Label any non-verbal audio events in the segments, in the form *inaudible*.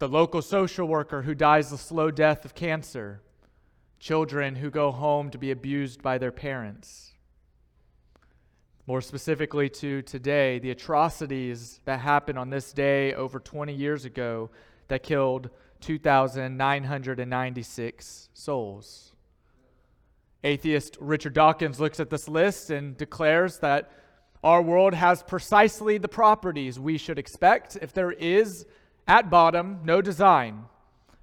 the local social worker who dies the slow death of cancer, children who go home to be abused by their parents. More specifically, to today, the atrocities that happened on this day over 20 years ago that killed 2,996 souls. Atheist Richard Dawkins looks at this list and declares that our world has precisely the properties we should expect if there is, at bottom, no design,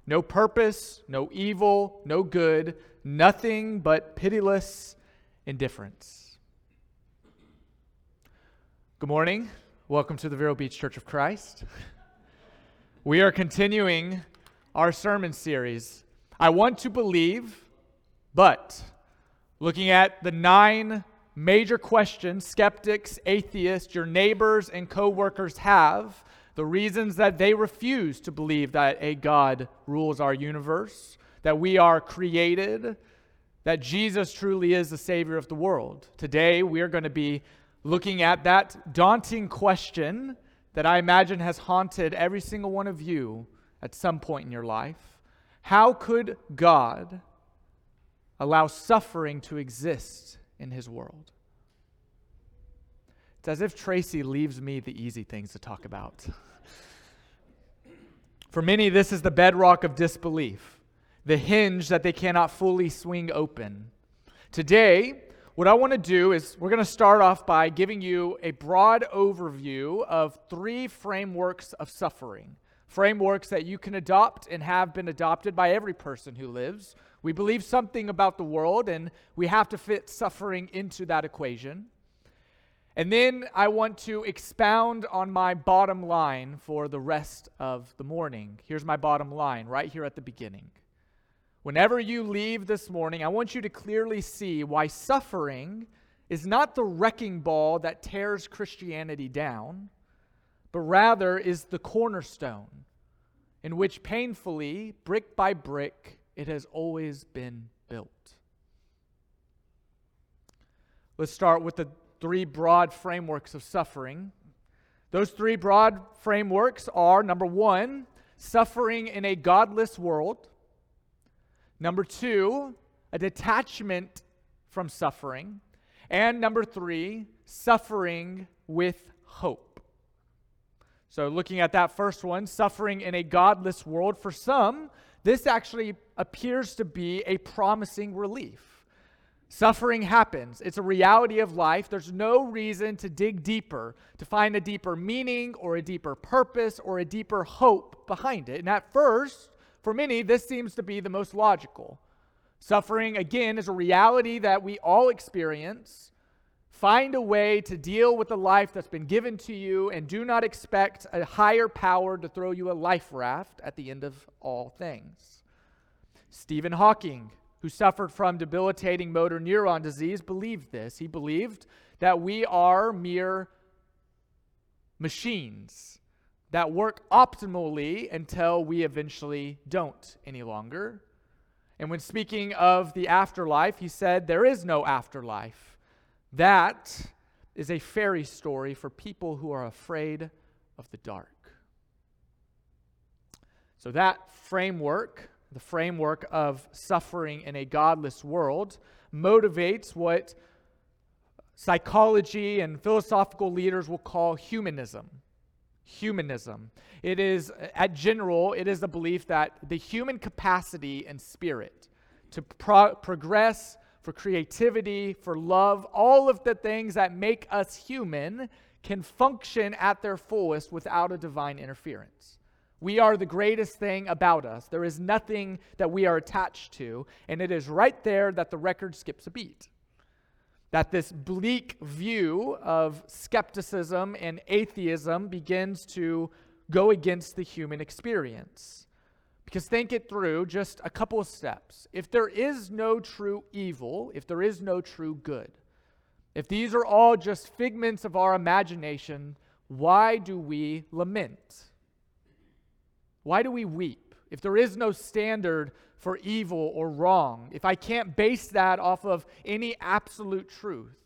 no purpose, no evil, no good, nothing but pitiless indifference. Good morning. Welcome to the Vero Beach Church of Christ. We are continuing our sermon series. I want to believe, but looking at the nine major questions skeptics, atheists, your neighbors, and coworkers have, the reasons that they refuse to believe that a God rules our universe, that we are created, that Jesus truly is the Savior of the world. Today, we are going to be looking at that daunting question that I imagine has haunted every single one of you at some point in your life. How could God allow suffering to exist in his world? It's as if Tracy leaves me the easy things to talk about. For many, this is the bedrock of disbelief, the hinge that they cannot fully swing open. Today, what I want to do is we're going to start off by giving you a broad overview of three frameworks of suffering, frameworks that you can adopt and have been adopted by every person who lives. We believe something about the world, and we have to fit suffering into that equation. And then I want to expound on my bottom line for the rest of the morning. Here's my bottom line right here at the beginning. Whenever you leave this morning, I want you to clearly see why suffering is not the wrecking ball that tears Christianity down, but rather is the cornerstone in which painfully, brick by brick, it has always been built. Let's start with the three broad frameworks of suffering. Those three broad frameworks are number one, suffering in a godless world. Number two, a detachment from suffering. And number three, suffering with hope. So, looking at that first one, suffering in a godless world, for some, this actually appears to be a promising relief. Suffering happens. It's a reality of life. There's no reason to dig deeper, to find a deeper meaning or a deeper purpose or a deeper hope behind it. And at first, for many, this seems to be the most logical. Suffering, again, is a reality that we all experience. Find a way to deal with the life that's been given to you and do not expect a higher power to throw you a life raft at the end of all things. Stephen Hawking who suffered from debilitating motor neuron disease, believed this. He believed that we are mere machines that work optimally until we eventually don't any longer. And when speaking of the afterlife, he said, There is no afterlife. That is a fairy story for people who are afraid of the dark. So, that framework the framework of suffering in a godless world, motivates what psychology and philosophical leaders will call humanism. Humanism. It is, at general, it is the belief that the human capacity and spirit to pro- progress, for creativity, for love, all of the things that make us human can function at their fullest without a divine interference. We are the greatest thing about us. There is nothing that we are attached to, and it is right there that the record skips a beat. That this bleak view of skepticism and atheism begins to go against the human experience. Because think it through just a couple of steps. If there is no true evil, if there is no true good, if these are all just figments of our imagination, why do we lament? Why do we weep? If there is no standard for evil or wrong, if I can't base that off of any absolute truth.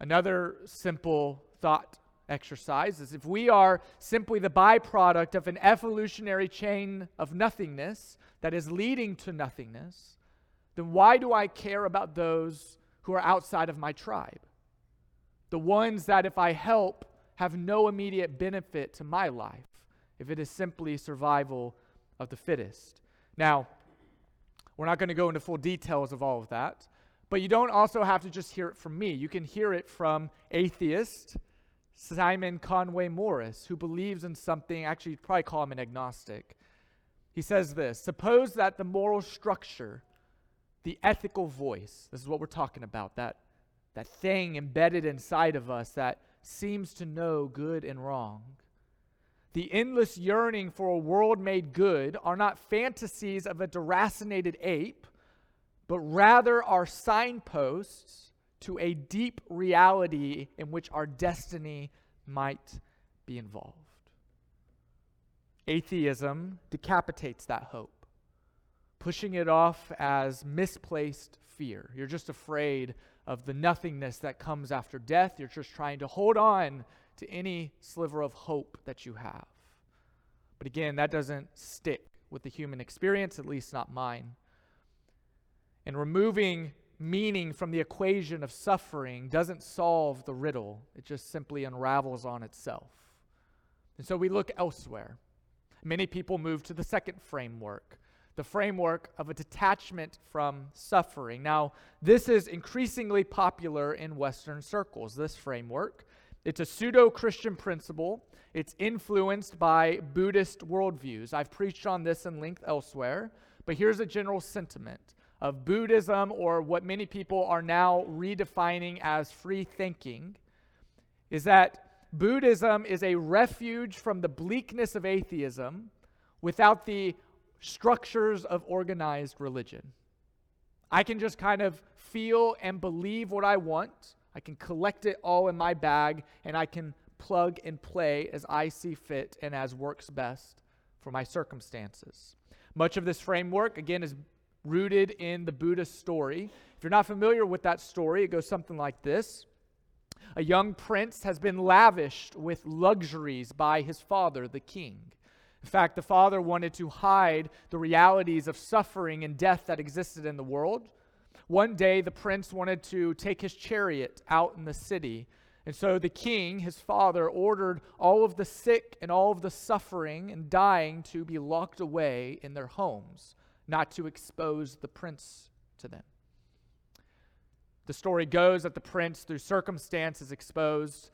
Another simple thought exercise is if we are simply the byproduct of an evolutionary chain of nothingness that is leading to nothingness, then why do I care about those who are outside of my tribe? The ones that, if I help, have no immediate benefit to my life, if it is simply survival of the fittest. Now, we're not going to go into full details of all of that, but you don't also have to just hear it from me. You can hear it from atheist Simon Conway Morris, who believes in something, actually, you'd probably call him an agnostic. He says this Suppose that the moral structure, the ethical voice, this is what we're talking about, that, that thing embedded inside of us that seems to know good and wrong, the endless yearning for a world made good are not fantasies of a deracinated ape, but rather are signposts to a deep reality in which our destiny might be involved. Atheism decapitates that hope, pushing it off as misplaced fear. You're just afraid of the nothingness that comes after death. You're just trying to hold on to any sliver of hope that you have. But again, that doesn't stick with the human experience, at least not mine. And removing meaning from the equation of suffering doesn't solve the riddle, it just simply unravels on itself. And so we look elsewhere. Many people move to the second framework, the framework of a detachment from suffering. Now, this is increasingly popular in Western circles, this framework. It's a pseudo Christian principle. It's influenced by Buddhist worldviews. I've preached on this in length elsewhere, but here's a general sentiment of Buddhism, or what many people are now redefining as free thinking, is that Buddhism is a refuge from the bleakness of atheism without the structures of organized religion. I can just kind of feel and believe what I want I can collect it all in my bag and I can plug and play as I see fit and as works best for my circumstances. Much of this framework, again, is rooted in the Buddhist story. If you're not familiar with that story, it goes something like this A young prince has been lavished with luxuries by his father, the king. In fact, the father wanted to hide the realities of suffering and death that existed in the world. One day, the prince wanted to take his chariot out in the city. And so the king, his father, ordered all of the sick and all of the suffering and dying to be locked away in their homes, not to expose the prince to them. The story goes that the prince, through circumstances exposed,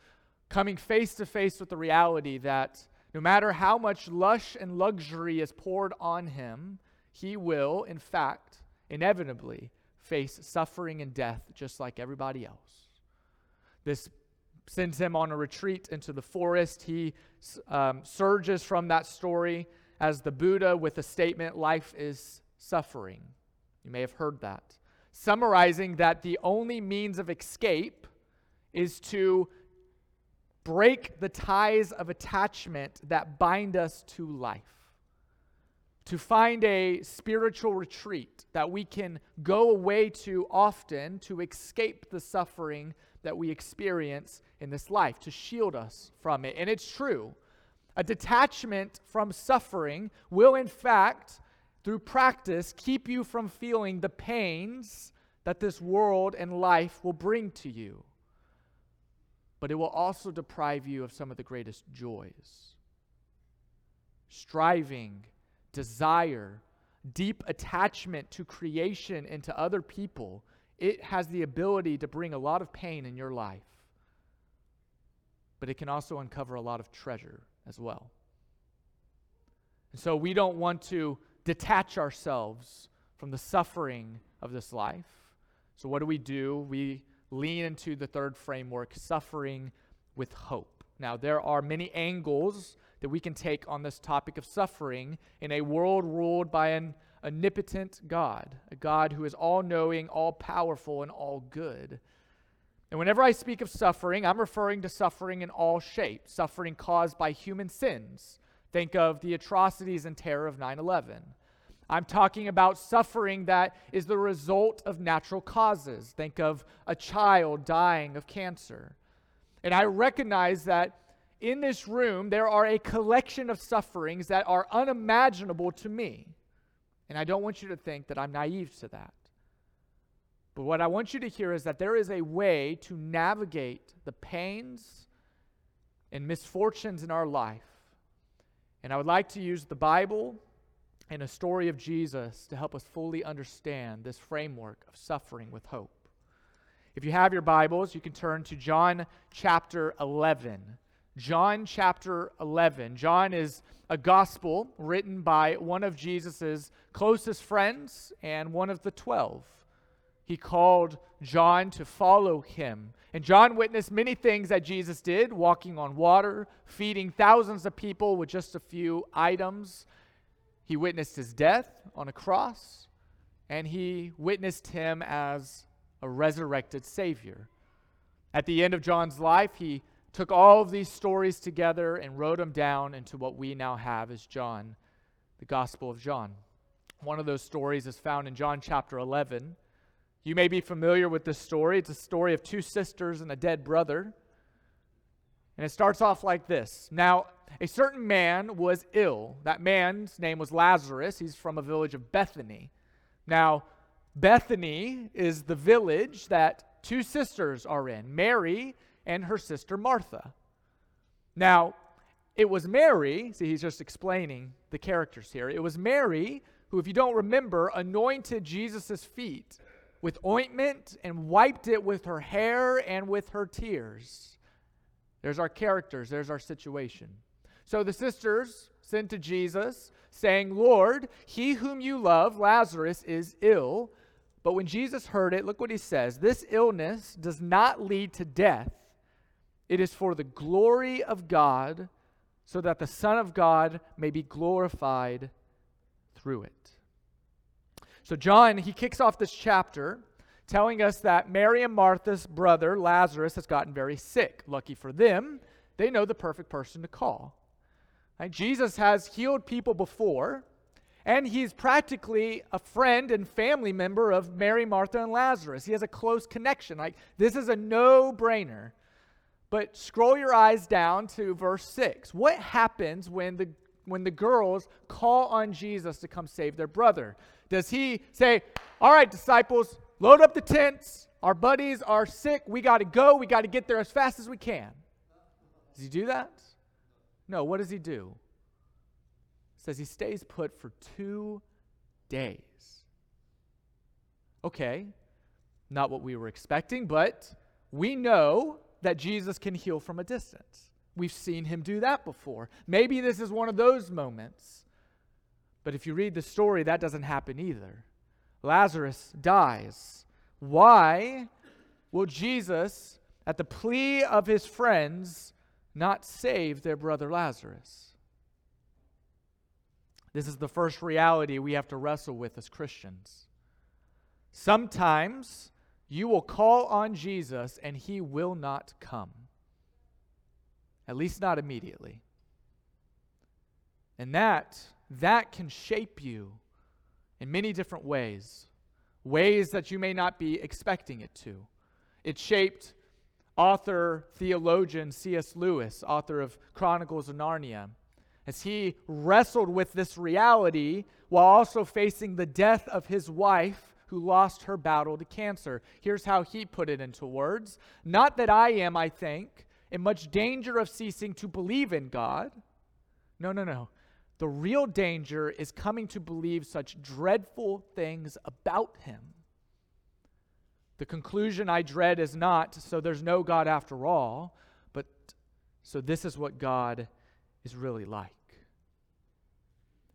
coming face to face with the reality that no matter how much lush and luxury is poured on him, he will, in fact, inevitably face suffering and death just like everybody else. This sends him on a retreat into the forest. He um, surges from that story as the Buddha with a statement life is suffering. You may have heard that. Summarizing that the only means of escape is to break the ties of attachment that bind us to life to find a spiritual retreat that we can go away to often to escape the suffering that we experience in this life, to shield us from it. And it's true. A detachment from suffering will, in fact, through practice, keep you from feeling the pains that this world and life will bring to you. But it will also deprive you of some of the greatest joys. Striving desire, deep attachment to creation and to other people, it has the ability to bring a lot of pain in your life. But it can also uncover a lot of treasure as well. And so we don't want to detach ourselves from the suffering of this life. So, what do we do? We lean into the third framework suffering with hope. Now, there are many angles that we can take on this topic of suffering in a world ruled by an omnipotent God, a God who is all knowing, all powerful, and all good. And whenever I speak of suffering, I'm referring to suffering in all shapes, suffering caused by human sins. Think of the atrocities and terror of 9 11. I'm talking about suffering that is the result of natural causes. Think of a child dying of cancer. And I recognize that in this room, there are a collection of sufferings that are unimaginable to me. And I don't want you to think that I'm naive to that. But what I want you to hear is that there is a way to navigate the pains and misfortunes in our life. And I would like to use the Bible and a story of Jesus to help us fully understand this framework of suffering with hope. If you have your Bibles, you can turn to John chapter 11. John chapter 11. John is a gospel written by one of Jesus' closest friends and one of the twelve he called John to follow him. And John witnessed many things that Jesus did walking on water, feeding thousands of people with just a few items. He witnessed his death on a cross, and he witnessed him as a resurrected Savior. At the end of John's life, he took all of these stories together and wrote them down into what we now have as John, the Gospel of John. One of those stories is found in John chapter 11. You may be familiar with this story. It's a story of two sisters and a dead brother. And it starts off like this Now, a certain man was ill. That man's name was Lazarus. He's from a village of Bethany. Now, Bethany is the village that two sisters are in Mary and her sister Martha. Now, it was Mary, see, he's just explaining the characters here. It was Mary who, if you don't remember, anointed Jesus' feet with ointment and wiped it with her hair and with her tears. There's our characters, there's our situation. So the sisters sent to Jesus, saying, Lord, he whom you love, Lazarus, is ill. But when Jesus heard it, look what he says this illness does not lead to death, it is for the glory of God, so that the Son of God may be glorified through it. So, John, he kicks off this chapter telling us that Mary and Martha's brother, Lazarus, has gotten very sick. Lucky for them, they know the perfect person to call. Jesus has healed people before, and he's practically a friend and family member of Mary, Martha, and Lazarus. He has a close connection. Like, this is a no brainer. But scroll your eyes down to verse 6. What happens when the when the girls call on Jesus to come save their brother? Does he say, All right, disciples, load up the tents. Our buddies are sick. We got to go. We got to get there as fast as we can. Does he do that? No. What does he do? It says he stays put for two days. Okay, not what we were expecting, but we know that Jesus can heal from a distance. We've seen him do that before. Maybe this is one of those moments. But if you read the story, that doesn't happen either. Lazarus dies. Why will Jesus, at the plea of his friends, not save their brother Lazarus? This is the first reality we have to wrestle with as Christians. Sometimes you will call on Jesus and he will not come, at least not immediately. And that that can shape you in many different ways, ways that you may not be expecting it to. It shaped author, theologian C.S. Lewis, author of Chronicles of Narnia, as he wrestled with this reality while also facing the death of his wife who lost her battle to cancer. Here's how he put it into words Not that I am, I think, in much danger of ceasing to believe in God. No, no, no. The real danger is coming to believe such dreadful things about him. The conclusion I dread is not, so there's no God after all, but so this is what God is really like.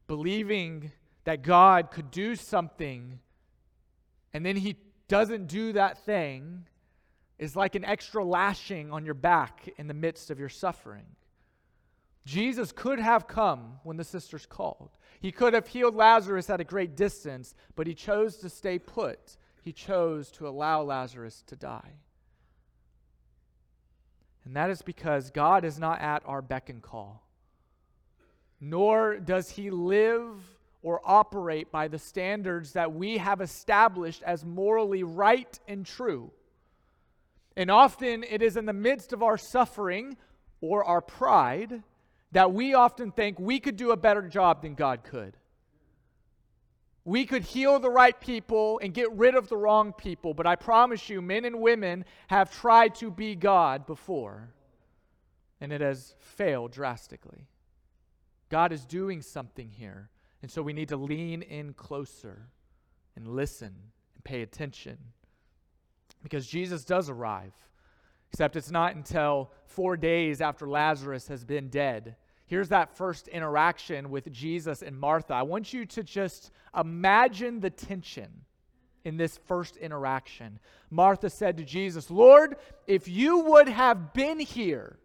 Believing that God could do something and then he doesn't do that thing is like an extra lashing on your back in the midst of your suffering. Jesus could have come when the sisters called. He could have healed Lazarus at a great distance, but he chose to stay put. He chose to allow Lazarus to die. And that is because God is not at our beck and call, nor does he live or operate by the standards that we have established as morally right and true. And often it is in the midst of our suffering or our pride that we often think we could do a better job than God could. We could heal the right people and get rid of the wrong people, but I promise you, men and women have tried to be God before, and it has failed drastically. God is doing something here, and so we need to lean in closer and listen and pay attention because Jesus does arrive, except it's not until four days after Lazarus has been dead Here's that first interaction with Jesus and Martha. I want you to just imagine the tension in this first interaction. Martha said to Jesus, Lord, if you would have been here,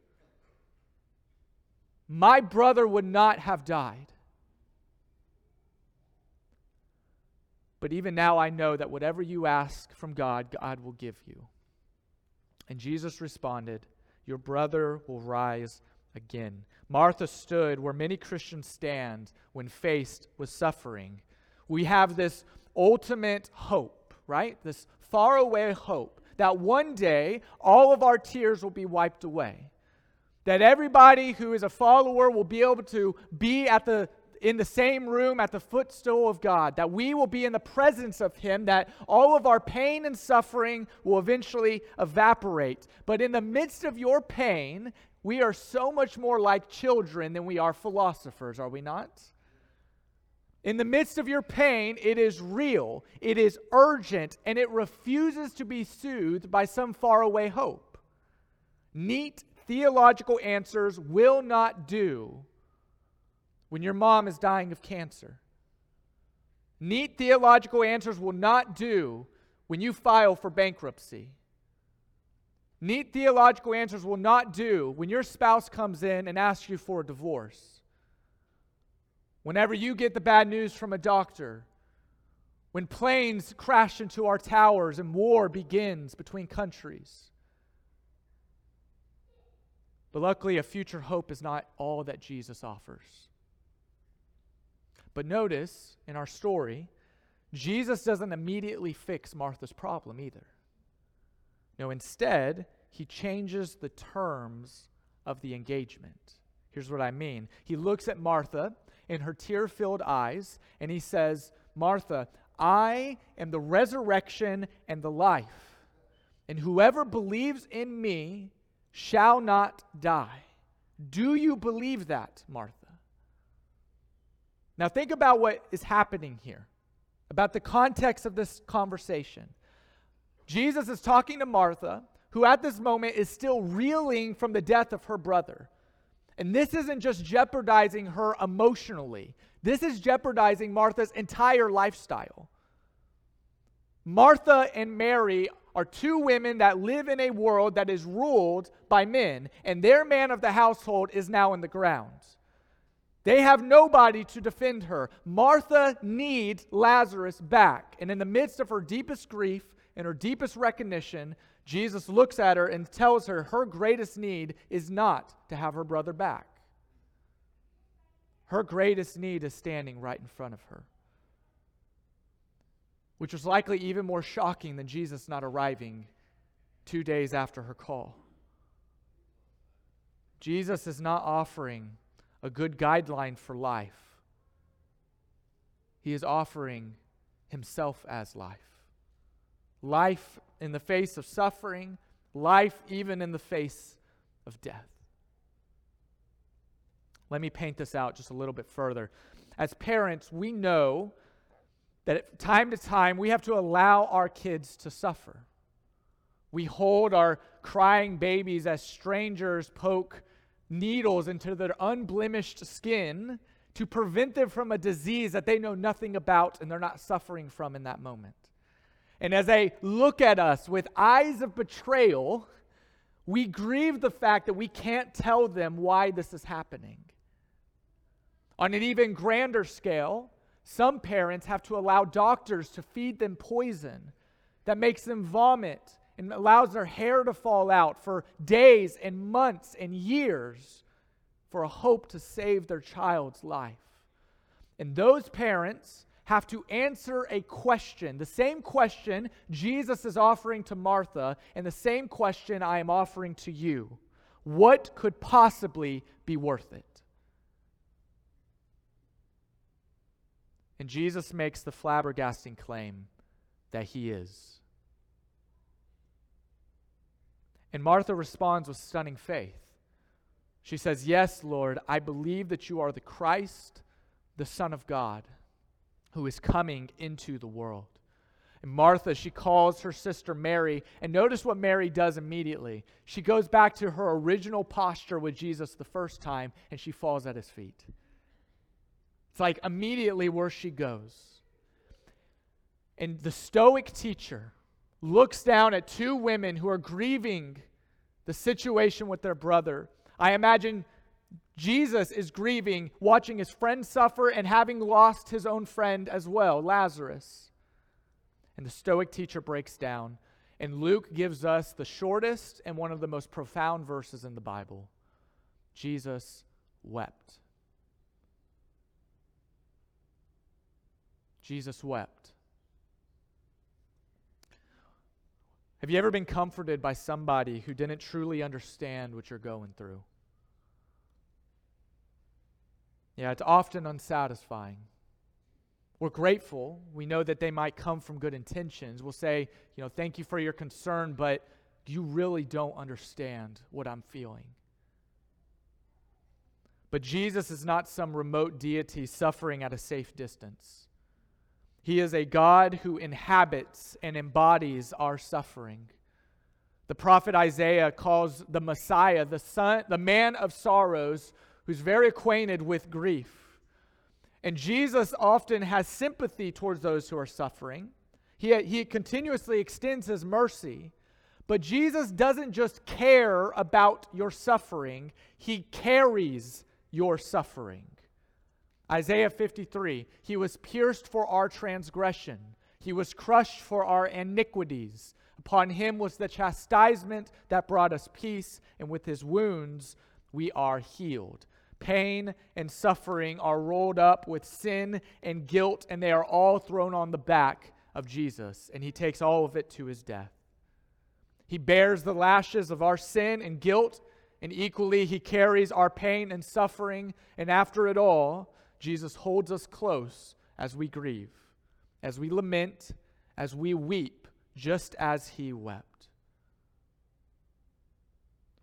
my brother would not have died. But even now, I know that whatever you ask from God, God will give you. And Jesus responded, Your brother will rise again. Martha stood where many Christians stand when faced with suffering. We have this ultimate hope, right? This faraway hope that one day all of our tears will be wiped away. That everybody who is a follower will be able to be at the in the same room at the footstool of God, that we will be in the presence of Him, that all of our pain and suffering will eventually evaporate. But in the midst of your pain we are so much more like children than we are philosophers, are we not? In the midst of your pain, it is real, it is urgent, and it refuses to be soothed by some faraway hope. Neat theological answers will not do when your mom is dying of cancer. Neat theological answers will not do when you file for bankruptcy. Neat theological answers will not do when your spouse comes in and asks you for a divorce. Whenever you get the bad news from a doctor, when planes crash into our towers and war begins between countries. But luckily, a future hope is not all that Jesus offers. But notice in our story, Jesus doesn't immediately fix Martha's problem either. No, instead, he changes the terms of the engagement. Here's what I mean. He looks at Martha in her tear filled eyes and he says, Martha, I am the resurrection and the life. And whoever believes in me shall not die. Do you believe that, Martha? Now, think about what is happening here, about the context of this conversation. Jesus is talking to Martha, who at this moment is still reeling from the death of her brother. And this isn't just jeopardizing her emotionally, this is jeopardizing Martha's entire lifestyle. Martha and Mary are two women that live in a world that is ruled by men, and their man of the household is now in the ground. They have nobody to defend her. Martha needs Lazarus back. And in the midst of her deepest grief, and her deepest recognition, Jesus looks at her and tells her her greatest need is not to have her brother back. Her greatest need is standing right in front of her. Which was likely even more shocking than Jesus not arriving two days after her call. Jesus is not offering a good guideline for life, He is offering Himself as life life in the face of suffering, life even in the face of death. Let me paint this out just a little bit further. As parents, we know that time to time we have to allow our kids to suffer. We hold our crying babies as strangers poke needles into their unblemished skin to prevent them from a disease that they know nothing about and they're not suffering from in that moment. And as they look at us with eyes of betrayal, we grieve the fact that we can't tell them why this is happening. On an even grander scale, some parents have to allow doctors to feed them poison that makes them vomit and allows their hair to fall out for days and months and years for a hope to save their child's life. And those parents have to answer a question, the same question Jesus is offering to Martha, and the same question I am offering to you. What could possibly be worth it? And Jesus makes the flabbergasting claim that he is. And Martha responds with stunning faith. She says, Yes, Lord, I believe that you are the Christ, the Son of God, who is coming into the world. And Martha, she calls her sister Mary, and notice what Mary does immediately. She goes back to her original posture with Jesus the first time, and she falls at his feet. It's like immediately where she goes. And the Stoic teacher looks down at two women who are grieving the situation with their brother. I imagine Jesus is grieving, watching his friend suffer, and having lost his own friend as well, Lazarus. And the Stoic teacher breaks down, and Luke gives us the shortest and one of the most profound verses in the Bible Jesus wept. Jesus wept. Have you ever been comforted by somebody who didn't truly understand what you're going through? Yeah, it's often unsatisfying. We're grateful. We know that they might come from good intentions. We'll say, you know, thank you for your concern, but you really don't understand what I'm feeling. But Jesus is not some remote deity suffering at a safe distance. He is a God who inhabits and embodies our suffering. The prophet Isaiah calls the Messiah the son, the man of sorrows, who's very acquainted with grief. And Jesus often has sympathy towards those who are suffering. He, he continuously extends his mercy. But Jesus doesn't just care about your suffering, he carries your suffering. Isaiah 53 He was pierced for our transgression, He was crushed for our iniquities. Upon Him was the chastisement that brought us peace, and with His wounds we are healed. Pain and suffering are rolled up with sin and guilt, and they are all thrown on the back of Jesus, and He takes all of it to His death. He bears the lashes of our sin and guilt, and equally He carries our pain and suffering, and after it all, Jesus holds us close as we grieve, as we lament, as we weep, just as he wept.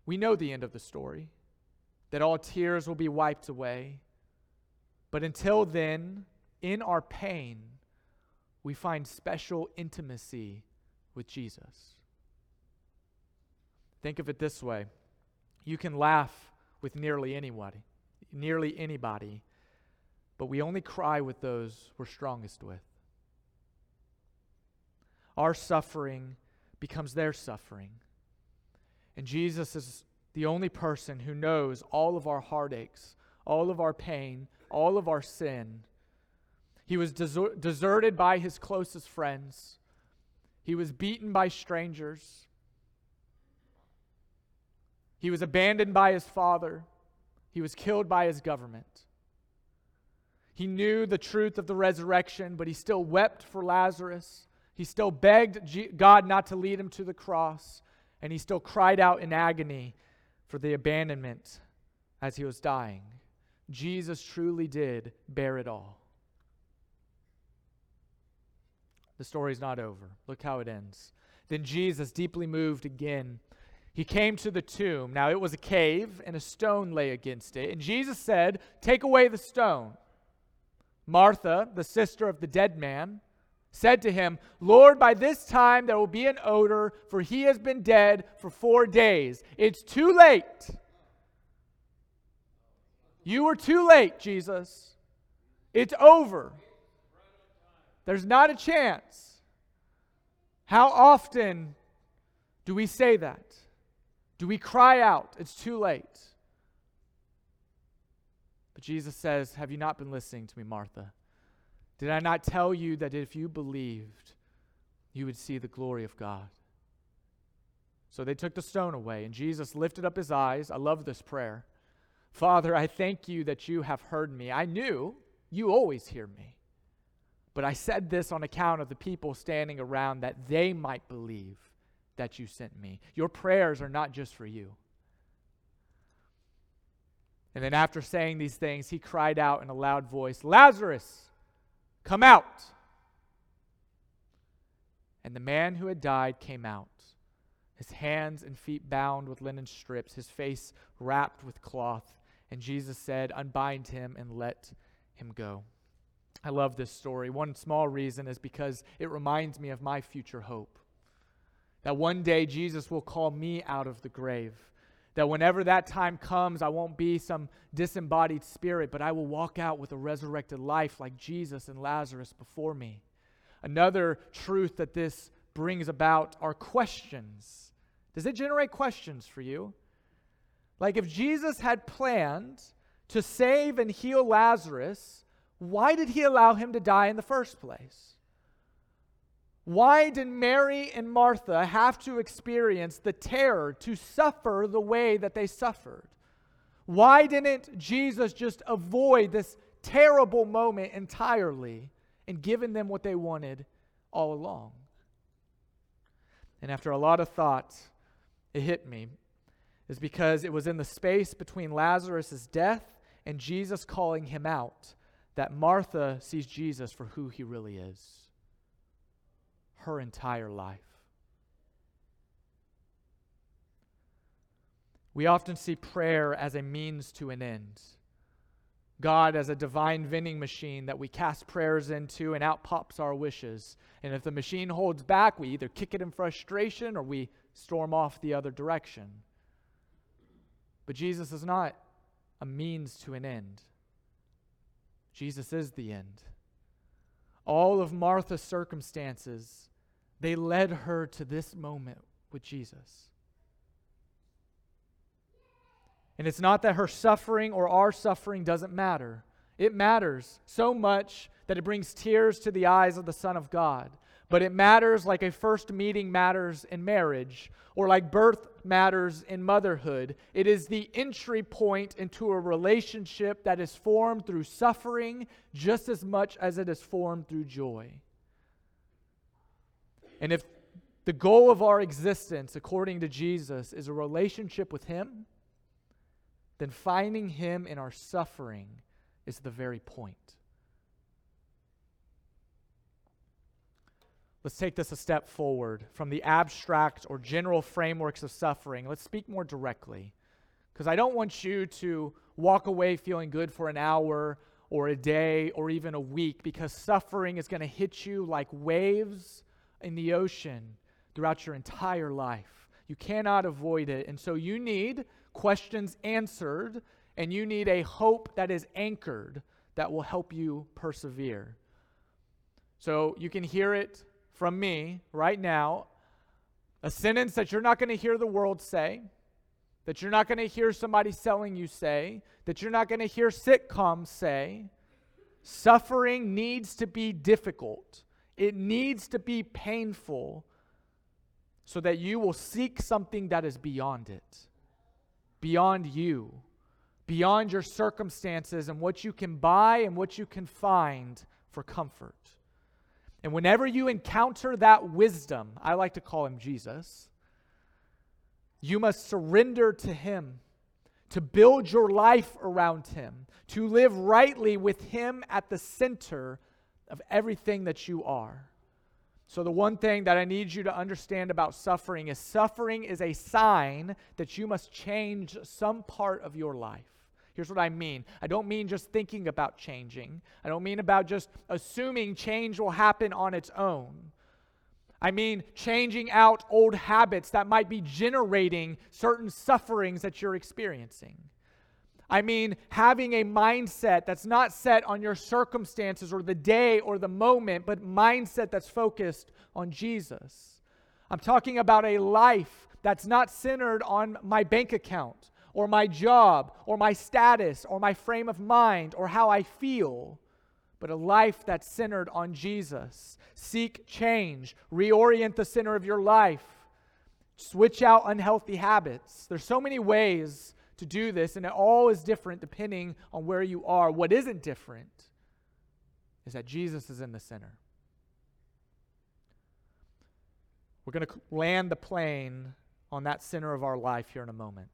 We know the end of the story, that all tears will be wiped away. But until then, in our pain, we find special intimacy with Jesus. Think of it this way you can laugh with nearly anybody, nearly anybody but we only cry with those we're strongest with. Our suffering becomes their suffering. And Jesus is the only person who knows all of our heartaches, all of our pain, all of our sin. He was deser- deserted by his closest friends. He was beaten by strangers. He was abandoned by his father. He was killed by his government. He knew the truth of the resurrection, but he still wept for Lazarus. He still begged God not to lead him to the cross, and he still cried out in agony for the abandonment as he was dying. Jesus truly did bear it all. The story's not over. Look how it ends. Then Jesus, deeply moved again, he came to the tomb. Now it was a cave, and a stone lay against it. And Jesus said, Take away the stone. Martha, the sister of the dead man, said to him, Lord, by this time there will be an odor, for he has been dead for four days. It's too late. You were too late, Jesus. It's over. There's not a chance. How often do we say that? Do we cry out, It's too late? But Jesus says, Have you not been listening to me, Martha? Did I not tell you that if you believed, you would see the glory of God? So they took the stone away, and Jesus lifted up his eyes. I love this prayer. Father, I thank you that you have heard me. I knew you always hear me. But I said this on account of the people standing around that they might believe that you sent me. Your prayers are not just for you, And then, after saying these things, he cried out in a loud voice, Lazarus, come out. And the man who had died came out, his hands and feet bound with linen strips, his face wrapped with cloth. And Jesus said, Unbind him and let him go. I love this story. One small reason is because it reminds me of my future hope. That one day Jesus will call me out of the grave. That whenever that time comes, I won't be some disembodied spirit, but I will walk out with a resurrected life like Jesus and Lazarus before me. Another truth that this brings about are questions. Does it generate questions for you? Like if Jesus had planned to save and heal Lazarus, why did he allow him to die in the first place? Why did Mary and Martha have to experience the terror to suffer the way that they suffered? Why didn't Jesus just avoid this terrible moment entirely and given them what they wanted all along? And after a lot of thought, it hit me. Is because it was in the space between Lazarus' death and Jesus calling him out that Martha sees Jesus for who he really is her entire life. We often see prayer as a means to an end. God as a divine vending machine that we cast prayers into, and out pops our wishes. And if the machine holds back, we either kick it in frustration or we storm off the other direction. But Jesus is not a means to an end, Jesus is the end. All of Martha's circumstances, they led her to this moment with Jesus. And it's not that her suffering or our suffering doesn't matter. It matters so much that it brings tears to the eyes of the Son of God. But it matters like a first meeting matters in marriage, or like birth matters in motherhood. It is the entry point into a relationship that is formed through suffering just as much as it is formed through joy. And if the goal of our existence, according to Jesus, is a relationship with Him, then finding Him in our suffering is the very point. Let's take this a step forward from the abstract or general frameworks of suffering. Let's speak more directly. Because I don't want you to walk away feeling good for an hour or a day or even a week because suffering is going to hit you like waves in the ocean throughout your entire life. You cannot avoid it. And so you need questions answered, and you need a hope that is anchored that will help you persevere. So you can hear it from me right now, a sentence that you're not going to hear the world say, that you're not going to hear somebody selling you say, that you're not going to hear sitcoms say. Suffering needs to be difficult, it needs to be painful so that you will seek something that is beyond it beyond you, beyond your circumstances and what you can buy and what you can find for comfort. And whenever you encounter that wisdom, I like to call him Jesus, you must surrender to him, to build your life around him, to live rightly with him at the center of everything that you are. So, the one thing that I need you to understand about suffering is suffering is a sign that you must change some part of your life. Here's what I mean I don't mean just thinking about changing, I don't mean about just assuming change will happen on its own. I mean changing out old habits that might be generating certain sufferings that you're experiencing. I mean, having a mindset that's not set on your circumstances or the day or the moment, but mindset that's focused on Jesus. I'm talking about a life that's not centered on my bank account or my job or my status or my frame of mind or how I feel, but a life that's centered on Jesus. Seek change, reorient the center of your life, switch out unhealthy habits. There's so many ways to do this, and it all is different depending on where you are. What isn't different is that Jesus is in the center. We're going to land the plane on that center of our life here in a moment.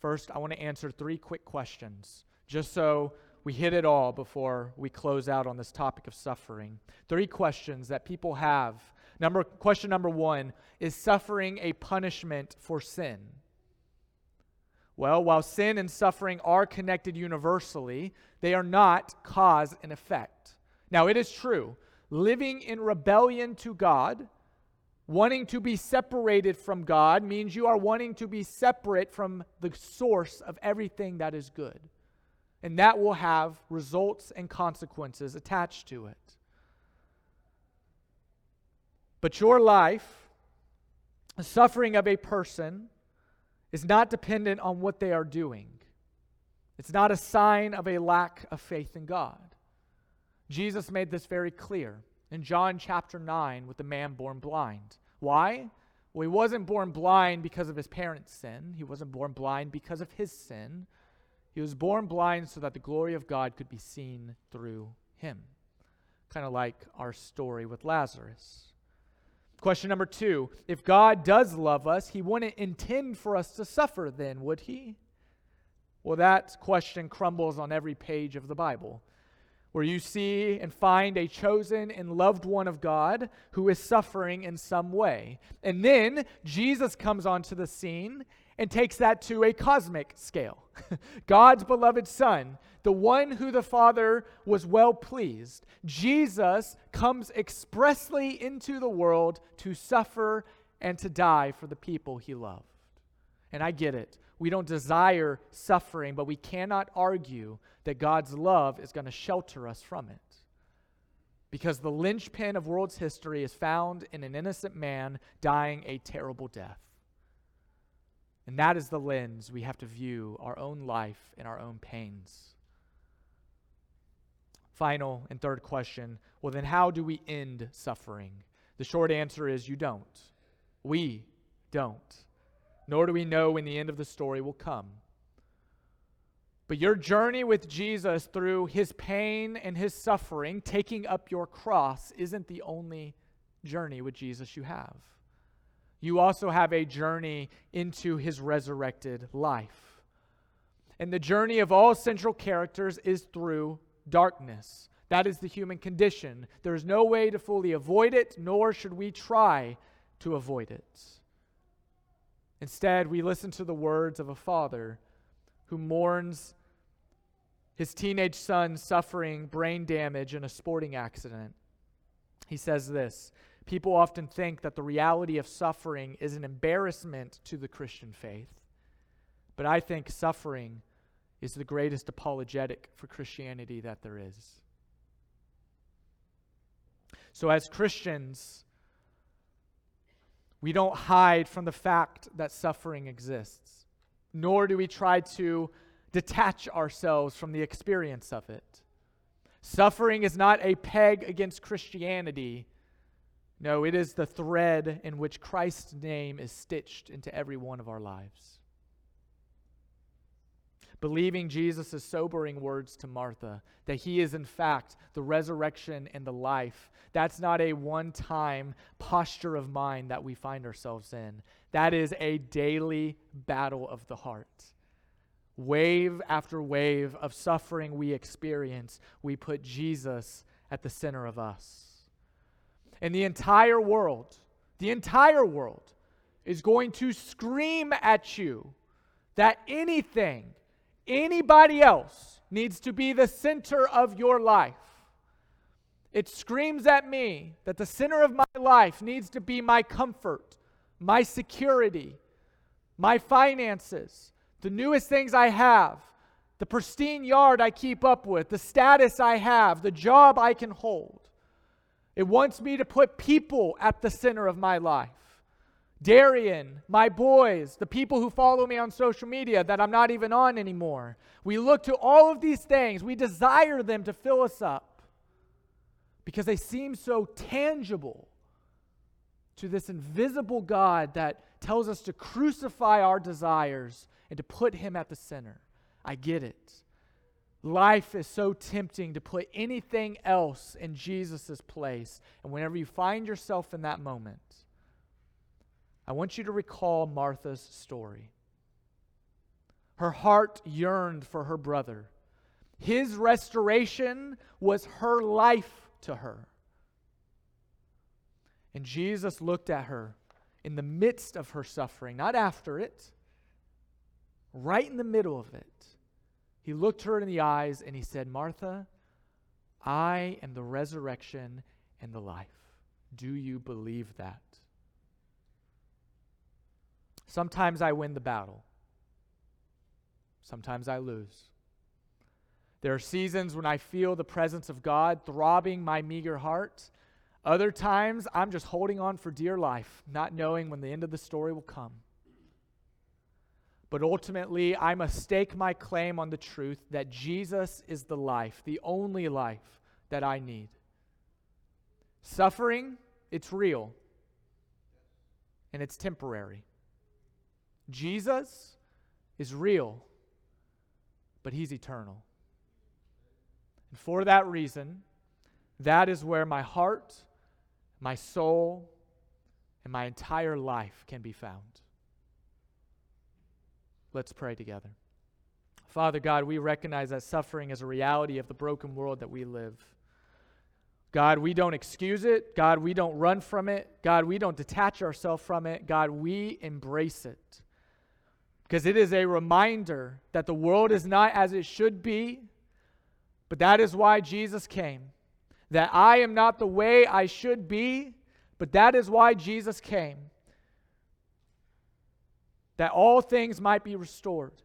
First, I want to answer three quick questions, just so we hit it all before we close out on this topic of suffering. Three questions that people have. Number question number 1 is suffering a punishment for sin? Well, while sin and suffering are connected universally, they are not cause and effect. Now, it is true, living in rebellion to God, wanting to be separated from God, means you are wanting to be separate from the source of everything that is good. And that will have results and consequences attached to it. But your life, the suffering of a person, is not dependent on what they are doing. It's not a sign of a lack of faith in God. Jesus made this very clear in John chapter 9 with the man born blind. Why? Well, he wasn't born blind because of his parents' sin, he wasn't born blind because of his sin. He was born blind so that the glory of God could be seen through him. Kind of like our story with Lazarus. Question number two If God does love us, he wouldn't intend for us to suffer, then, would he? Well, that question crumbles on every page of the Bible, where you see and find a chosen and loved one of God who is suffering in some way. And then Jesus comes onto the scene and takes that to a cosmic scale. *laughs* God's beloved Son, the one who the Father was well pleased, Jesus comes expressly into the world to suffer and to die for the people he loved. And I get it. We don't desire suffering, but we cannot argue that God's love is going to shelter us from it. Because the linchpin of world's history is found in an innocent man dying a terrible death. And that is the lens we have to view our own life and our own pains. Final and third question well, then how do we end suffering? The short answer is you don't. We don't. Nor do we know when the end of the story will come. But your journey with Jesus through his pain and his suffering, taking up your cross, isn't the only journey with Jesus you have you also have a journey into his resurrected life. And the journey of all central characters is through darkness. That is the human condition. There is no way to fully avoid it, nor should we try to avoid it. Instead, we listen to the words of a father who mourns his teenage son suffering brain damage in a sporting accident. He says this People often think that the reality of suffering is an embarrassment to the Christian faith. But I think suffering is the greatest apologetic for Christianity that there is. So, as Christians, we don't hide from the fact that suffering exists, nor do we try to detach ourselves from the experience of it. Suffering is not a peg against Christianity, no, it is the thread in which Christ's name is stitched into every one of our lives. Believing Jesus' sobering words to Martha, that he is in fact the resurrection and the life, that's not a one time posture of mind that we find ourselves in. That is a daily battle of the heart. Wave after wave of suffering we experience, we put Jesus at the center of us and the entire world, the entire world is going to scream at you that anything, anybody else needs to be the center of your life. It screams at me that the center of my life needs to be my comfort, my security, my finances, the newest things I have, the pristine yard I keep up with, the status I have, the job I can hold. It wants me to put people at the center of my life. Darian, my boys, the people who follow me on social media that I'm not even on anymore. We look to all of these things, we desire them to fill us up because they seem so tangible to this invisible God that tells us to crucify our desires and to put Him at the center. I get it. Life is so tempting to put anything else in Jesus' place. And whenever you find yourself in that moment, I want you to recall Martha's story. Her heart yearned for her brother. His restoration was her life to her. And Jesus looked at her in the midst of her suffering, not after it, right in the middle of it. He looked her in the eyes and he said, Martha, I am the resurrection and the life. Do you believe that? Sometimes I win the battle, sometimes I lose. There are seasons when I feel the presence of God throbbing my meager heart. Other times, I'm just holding on for dear life, not knowing when the end of the story will come. But ultimately, I must stake my claim on the truth that Jesus is the life, the only life that I need. Suffering, it's real and it's temporary. Jesus is real, but he's eternal. And for that reason, that is where my heart, my soul, and my entire life can be found. Let's pray together. Father God, we recognize that suffering is a reality of the broken world that we live. God, we don't excuse it. God, we don't run from it. God, we don't detach ourselves from it. God, we embrace it. Because it is a reminder that the world is not as it should be, but that is why Jesus came. That I am not the way I should be, but that is why Jesus came. That all things might be restored.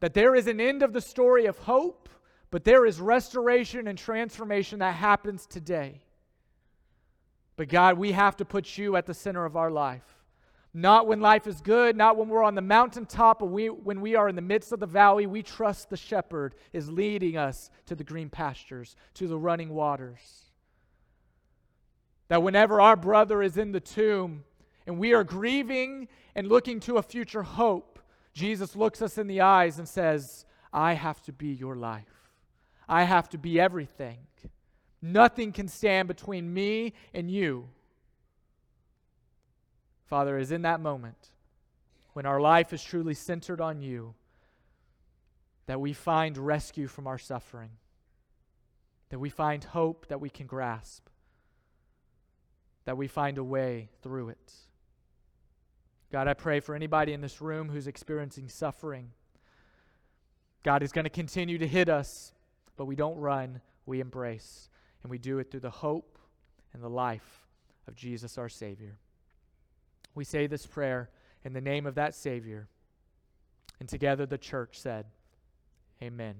That there is an end of the story of hope, but there is restoration and transformation that happens today. But God, we have to put you at the center of our life. Not when life is good, not when we're on the mountaintop, but we, when we are in the midst of the valley, we trust the shepherd is leading us to the green pastures, to the running waters. That whenever our brother is in the tomb and we are grieving and looking to a future hope, Jesus looks us in the eyes and says, I have to be your life. I have to be everything. Nothing can stand between me and you. Father, is in that moment when our life is truly centered on you that we find rescue from our suffering, that we find hope that we can grasp, that we find a way through it. God, I pray for anybody in this room who's experiencing suffering. God is going to continue to hit us, but we don't run, we embrace. And we do it through the hope and the life of Jesus our Savior. We say this prayer in the name of that Savior. And together the church said, Amen.